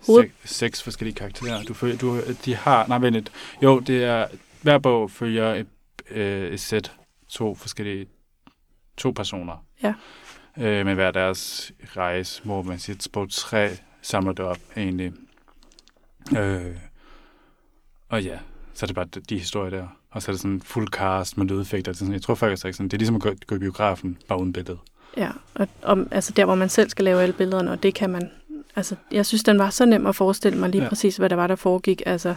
Hoved- Sek, seks forskellige karakterer. Du følger, du, de har, nej vent lidt. Jo, det er, hver bog følger et, øh, et sæt, to forskellige, to personer. Ja. Øh, med hver deres rejse, hvor man siger, bog tre samler det op egentlig. Øh, og ja, så er det bare de, de historier der. Og så er det sådan fuld cast med lydeffekter. Det er Sådan, jeg tror faktisk, at sådan, det er ligesom at gå, gå i biografen, bare uden billede. Ja, og, og altså der, hvor man selv skal lave alle billederne, og det kan man... Altså, jeg synes, den var så nem at forestille mig lige ja. Præcis, hvad der var, der foregik. Altså,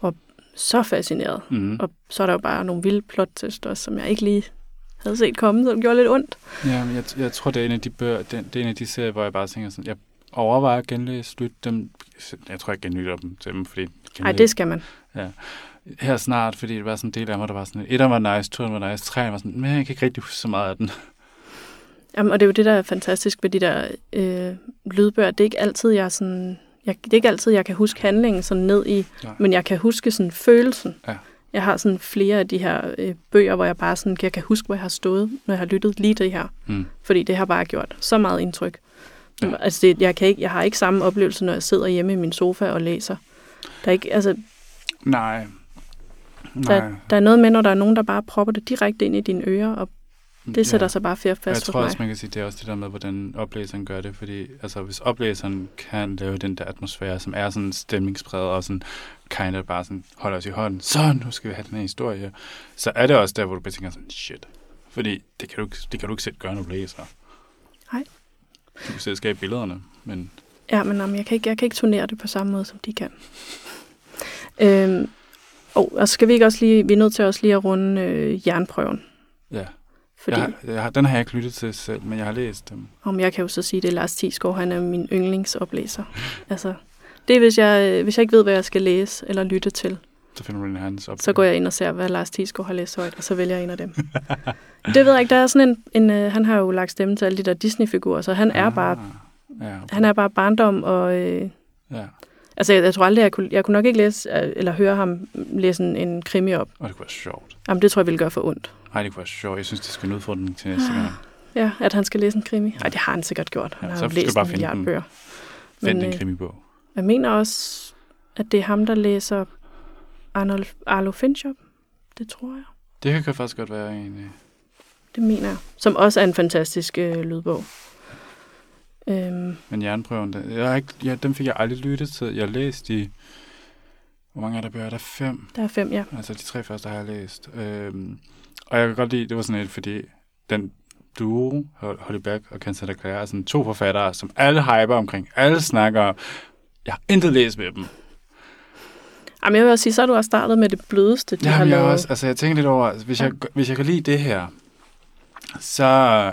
og så fascineret. Mm. Og så er der jo bare nogle vilde plot også, som jeg ikke lige havde set komme, som gjorde lidt ondt. Ja, men jeg, jeg tror, det er en af de bøger, det, det er en af de serier, hvor jeg bare tænker sådan, jeg overvejer at genlæse lytte dem. Jeg tror, jeg genlytter dem til dem, fordi... Nej, det skal man. Her snart, fordi det var sådan en del af mig, der var sådan, et var nice, to var nice, tre var sådan, men jeg kan ikke rigtig huske så meget af den. Jamen, og det er jo det, der er fantastisk ved de der øh, lydbøger. Det er ikke altid, jeg sådan... Jeg, det er ikke altid, jeg kan huske handlingen sådan ned i, Nej. men jeg kan huske sådan følelsen. Ja. Jeg har sådan flere af de her øh, bøger, hvor jeg bare sådan, jeg kan huske, hvor jeg har stået, når jeg har lyttet lige det her. Mm. Fordi det har bare gjort så meget indtryk. Ja. Altså, det, jeg, kan ikke, jeg har ikke samme oplevelse, når jeg sidder hjemme i min sofa og læser. Der er, ikke, altså, Nej. Nej. der, der er noget med, når der er nogen, der bare propper det direkte ind i dine ører, og det sætter ja. sig bare fast Jeg tror mig. også, man kan sige, det er også det der med, hvordan oplæseren gør det, fordi altså, hvis oplæseren kan lave den der atmosfære, som er sådan stemningspræget og sådan kind of bare sådan holder os i hånden, så nu skal vi have den her historie, så er det også der, hvor du bare tænker sådan, shit. Fordi det kan du ikke, det kan du ikke selv gøre, når du læser. Nej. Du kan selv skabe billederne, men Ja, men jamen, jeg, kan ikke, jeg kan ikke turnere det på samme måde, som de kan. Øhm, og, og skal vi ikke også lige, vi er nødt til også lige at runde øh, jernprøven. ja. Fordi, Jeg, har- jeg, har, den har jeg ikke lyttet til selv, men jeg har læst dem. om jeg kan jo så sige, det er Lars Thiesgaard, han er min yndlingsoplæser. Altså, det er, hvis jeg, øh, hvis jeg ikke ved, hvad jeg skal læse eller lytte til, Så finder den hans op. så går jeg ind og ser, hvad Lars Thiesgaard har læst højt, og så vælger jeg en af dem. det ved jeg ikke, der er sådan en, en øh, han har jo lagt stemme til alle de der Disney-figurer, så han er bare, Ah, Ja, okay. han er bare barndom, og øh, ja. altså, jeg, jeg tror aldrig, jeg kunne, jeg kunne nok ikke læse, øh, eller høre ham læse en, en krimi op. Og det kunne være sjovt. Jamen, det tror jeg ville gøre for ondt. Nej, det kunne være sjovt. Jeg synes, det skal en udfordring til næste gang. Ja, at han skal læse en krimi. Ej, det har han sikkert gjort. Han Ja, har så jo læst bare en milliard den. bøger. Find Men, en øh, krimibog. Jeg mener også, at det er ham, der læser Arnold, Arlo Fincher. Det tror jeg. Det kan faktisk godt være en... øh, Det mener jeg. Som også er en fantastisk øh, lydbog. Øhm, Men jernprøven, den, jeg ikke, ja, den fik jeg aldrig lyttet til. Jeg læste i Hvor mange er der bøger? Der er fem. Der er fem, ja. Altså de tre første har jeg læst. Øhm, og jeg kan godt lide, det var sådan et, fordi den duo, Holly Back og Ken Santa Clara, er sådan to forfattere, som alle hyper omkring. Alle snakker om. Jeg har intet læst med dem. Jamen, jeg vil også sige, så har du også startet med det blødeste, de har Jamen, jeg, lavet. også, altså, jeg tænker lidt over, altså, hvis, jeg, hvis jeg kan lide det her, så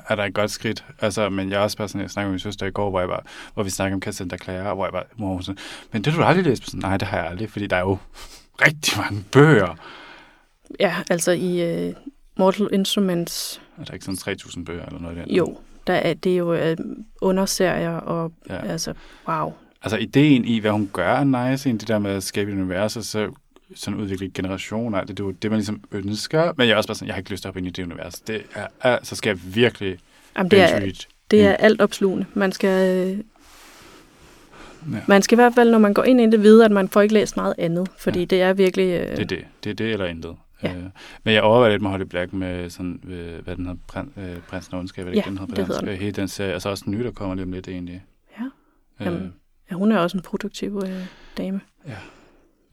er der et godt skridt. Altså, men jeg er også bare sådan, jeg snakkede med min søster i går, hvor, jeg bare, hvor vi snakkede om Cassandra Clare, hvor jeg hvor hun sådan, men det har du aldrig læst? Sådan, Nej, det har jeg aldrig, fordi der er jo rigtig mange bøger. Ja, altså i uh, Mortal Instruments, Er der ikke sådan 3.000 bøger eller noget det? jo, der er, det er jo uh, underserier, og Ja. ja. altså, wow. Altså, ideen i, hvad hun gør, er nice, det der med at skabe et univers, og så sådan udvikle generationer, det, det er jo det, man ligesom ønsker, men jeg er også bare sådan, jeg har ikke lyst til at hoppe ind i det univers. Det er, er så skal jeg virkelig Jamen, det, er, det er alt opslugende. Man skal, øh, Ja. man skal i hvert fald, når man går ind i det, vide, at man får ikke læst meget andet, fordi Ja. det er virkelig... Øh, Det er det. Det er det eller intet. Ja. Øh, men jeg overvejer lidt med Holly Black med sådan, øh, hvad den hedder, Prin, øh, Prinsen og Ondskab, er det Ja, ikke, den hedder det hedder den. Øh, Hele den serie, og så også den nye, der kommer lige om lidt egentlig. Ja. Øh. Ja, hun er også en produktiv øh, dame.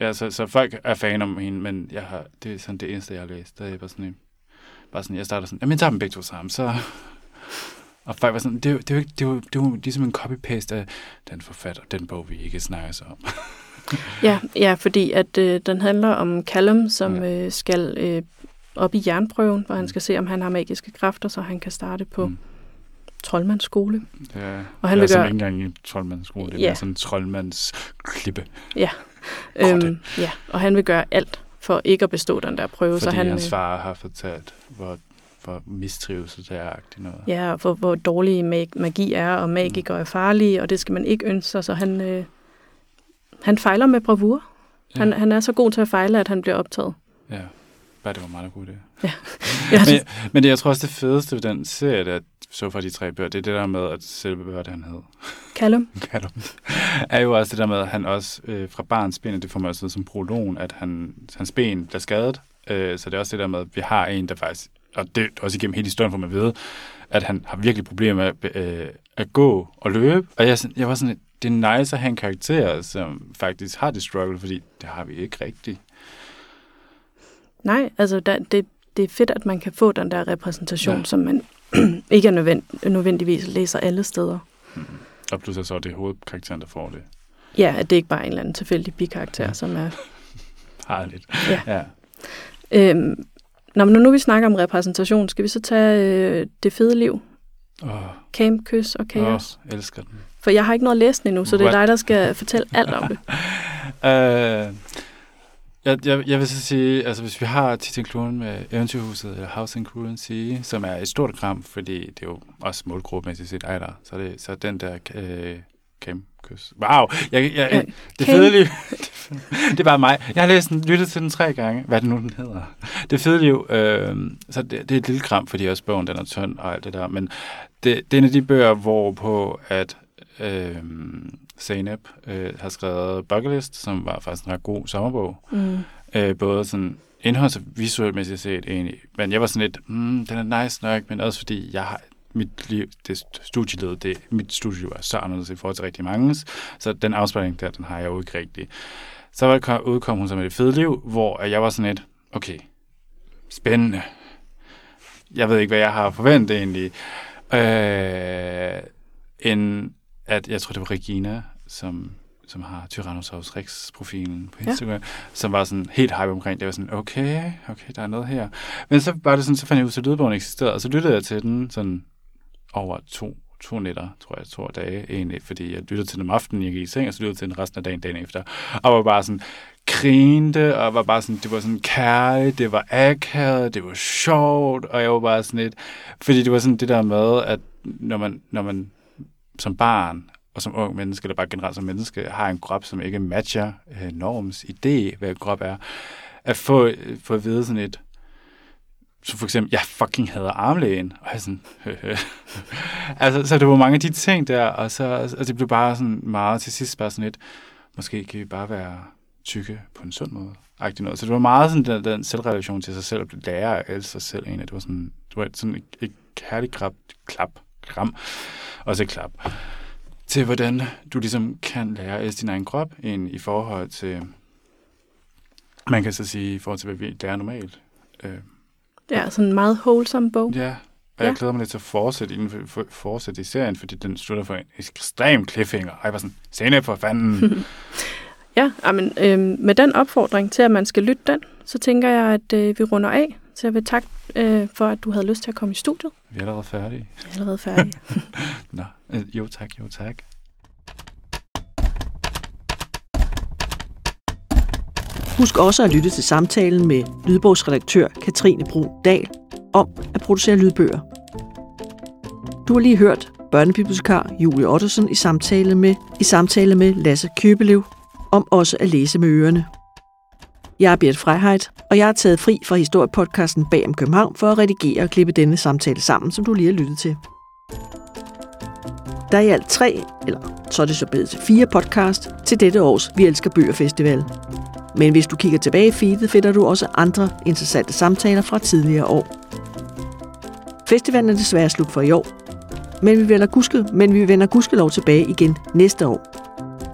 ja, så, så folk er fan om hende, men jeg har, det er sådan det eneste, jeg har læst. Der er bare sådan, bare sådan, jeg starter sådan, jamen jeg tager dem begge to sammen, så... Og folk var sådan, det er jo, det er jo, ikke- det er jo, det er jo ligesom en copy-paste af den forfatter, den bog, vi ikke snakker så om. Ja, ja fordi at øh, den handler om Callum, som Ja. øh, skal øh, op i jernprøven, hvor han skal se, om han har magiske kræfter, så han kan starte på Mm. Mm. troldmandsskole. Ja, Og han jeg er gøre- ikke engang i en troldmandsskole, det er Ja. sådan en troldmandsklippe. Grotte. Øhm, ja, og han vil gøre alt for ikke at bestå den der prøve. Fordi så han, hans øh, far har fortalt, hvor, hvor mistrivsel det er noget. Ja, og hvor, hvor dårlig mag- magi er, og magikere er farlige, og det skal man ikke ønske sig, så han, øh, han fejler med bravur. Ja. Han, han er så god til at fejle, at han bliver optaget. Ja, bare det var en meget god idé. Ja, Men, men det, jeg tror også, det fedeste ved den serie, der så fra de tre bøger, det er det der med, at selve det, han hed, Callum, Callum, er jo også det der med, at han også øh, fra barns ben, det får man også som prologen, at han, hans ben bliver skadet. Øh, så det er også det der med, at vi har en, der faktisk, og det er også igennem hele historien, får man ved, at han har virkelig problemer med øh, at gå og løbe. Og jeg, jeg var sådan, det er nice at have en karakter, som faktisk har det struggle, fordi det har vi ikke rigtigt. Nej, altså der, det, det er fedt, at man kan få den der repræsentation, Ja. som man ikke er nødvend, nødvendigvis læser alle steder. Og pludselig så er det hovedkarakteren, der får det. Ja, at det ikke bare er en eller anden tilfældig bikarakter, Ja. som er... Har lidt. Ja. ja. Øhm, når, når nu vi snakker om repræsentation, skal vi så tage øh, det fede liv, Åh, camp, kys og kaos? åh, elsker den. For jeg har ikke noget at læse den endnu, så det er What? dig, der skal fortælle alt om det. Øh, jeg, jeg, jeg vil så sige, altså hvis vi har Titan Kluen med Eventyrhuset, eller House in Sea, som er et stort kram, fordi det er jo også målgruppemæssigt set ej der, så er det så er den der øh, Camp Kys. Wow! Jeg, jeg, jeg, det Camp- fede liv, det er bare mig. Jeg har læst den, lyttet til den tre gange. Hvad er det nu, den hedder? Det fede liv, øh, så det, det er et lille kram, fordi også bogen den er tynd og alt det der, men det, det er en af de bøger, hvor på at øh, Zeynep øh, har skrevet Bucket List, som var faktisk en ret god sommerbog. Mm. Øh, både sådan indholds- og visuelt mæssigt set egentlig. Men jeg var sådan lidt, mm, den er nice nok, men også fordi jeg har mit liv, det studieliv, det, mit studieliv er så anderledes i forhold til rigtig mange. Så den afspejling der, den har jeg jo ikke rigtig. Så var udkom hun så med det fede liv, hvor jeg var sådan lidt, okay, spændende. Jeg ved ikke, hvad jeg har forventet egentlig. Øh, en, at jeg tror, det var Regina, som, som har Tyrannosaurus Rex-profilen på. Instagram, ja. som var sådan helt hype omkring. Det var sådan, okay, okay, der er noget her. Men så var det sådan, så fandt jeg ud af, at lydbogen eksisterede, og så lyttede jeg til den sådan over to, to nætter, tror jeg, to dage egentlig, fordi jeg lyttede til den om aftenen, jeg gik i seng, og så lyttede jeg til den resten af dagen, dagen efter, og var bare sådan, grinte, og var bare sådan, det var sådan kærligt, det var akavet, det var sjovt, og jeg var bare sådan lidt, fordi det var sådan det der med, at når man, når man som barn og som ung menneske, eller bare generelt som menneske, har en krop, som ikke matcher øh, norms idé, hvad en krop er, at få, øh, få at vide sådan et, så for eksempel, jeg fucking hader armlægen, og jeg sådan, altså, så det var mange af de ting der, og så og det blev bare sådan meget til sidst bare sådan et, måske kan vi bare være tykke på en sund måde. Noget. Så det var meget sådan den, den selvrelation til sig selv, at blive lærer af sig selv egentlig. Det var sådan, det var sådan et, et kærligt klap, klap, kram, også et klap, til hvordan du ligesom kan lære at elske din egen krop ind i forhold til Man kan så sige, i forhold til, hvad vi lærer normalt. Øh, Ja, sådan en meget wholesome bog. ja, og Ja. jeg glæder mig lidt til at fortsætte, inden for, for, fortsætte i serien, fordi den slutter for en ekstrem cliffhanger. Og jeg var sådan, scene for fanden. Ja, amen, øh, med den opfordring til, at man skal lytte den, så tænker jeg, at øh, vi runder af. Så jeg vil takke øh, for, at du havde lyst til at komme i studiet. vi er allerede færdige. Jeg er allerede færdig. Nå, øh, jo tak, jo tak. Husk også at lytte til samtalen med lydbogsredaktør Katrine Brun Dahl om at producere lydbøger. Du har lige hørt børnebibliotekar Julie Ottosen i samtale med, i samtale med Lasse Købelev om også at læse med ørerne. Jeg er Bert Freiheit, og jeg er taget fri fra historiepodcasten Bag om København for at redigere og klippe denne samtale sammen, som du lige har lyttet til. Der er i alt tre, eller så er det så blevet til fire podcast til dette års Vi Elsker Bøger Festival. Men hvis du kigger tilbage i feedet, finder du også andre interessante samtaler fra tidligere år. Festivalen er desværre slut for i år, men vi vender, guske, men vi vender gudskelov tilbage igen næste år.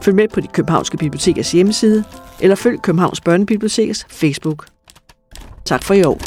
Følg med på de københavnske bibliotekers hjemmeside, eller følg Københavns Børnebiblioteks Facebook. Tak for i år.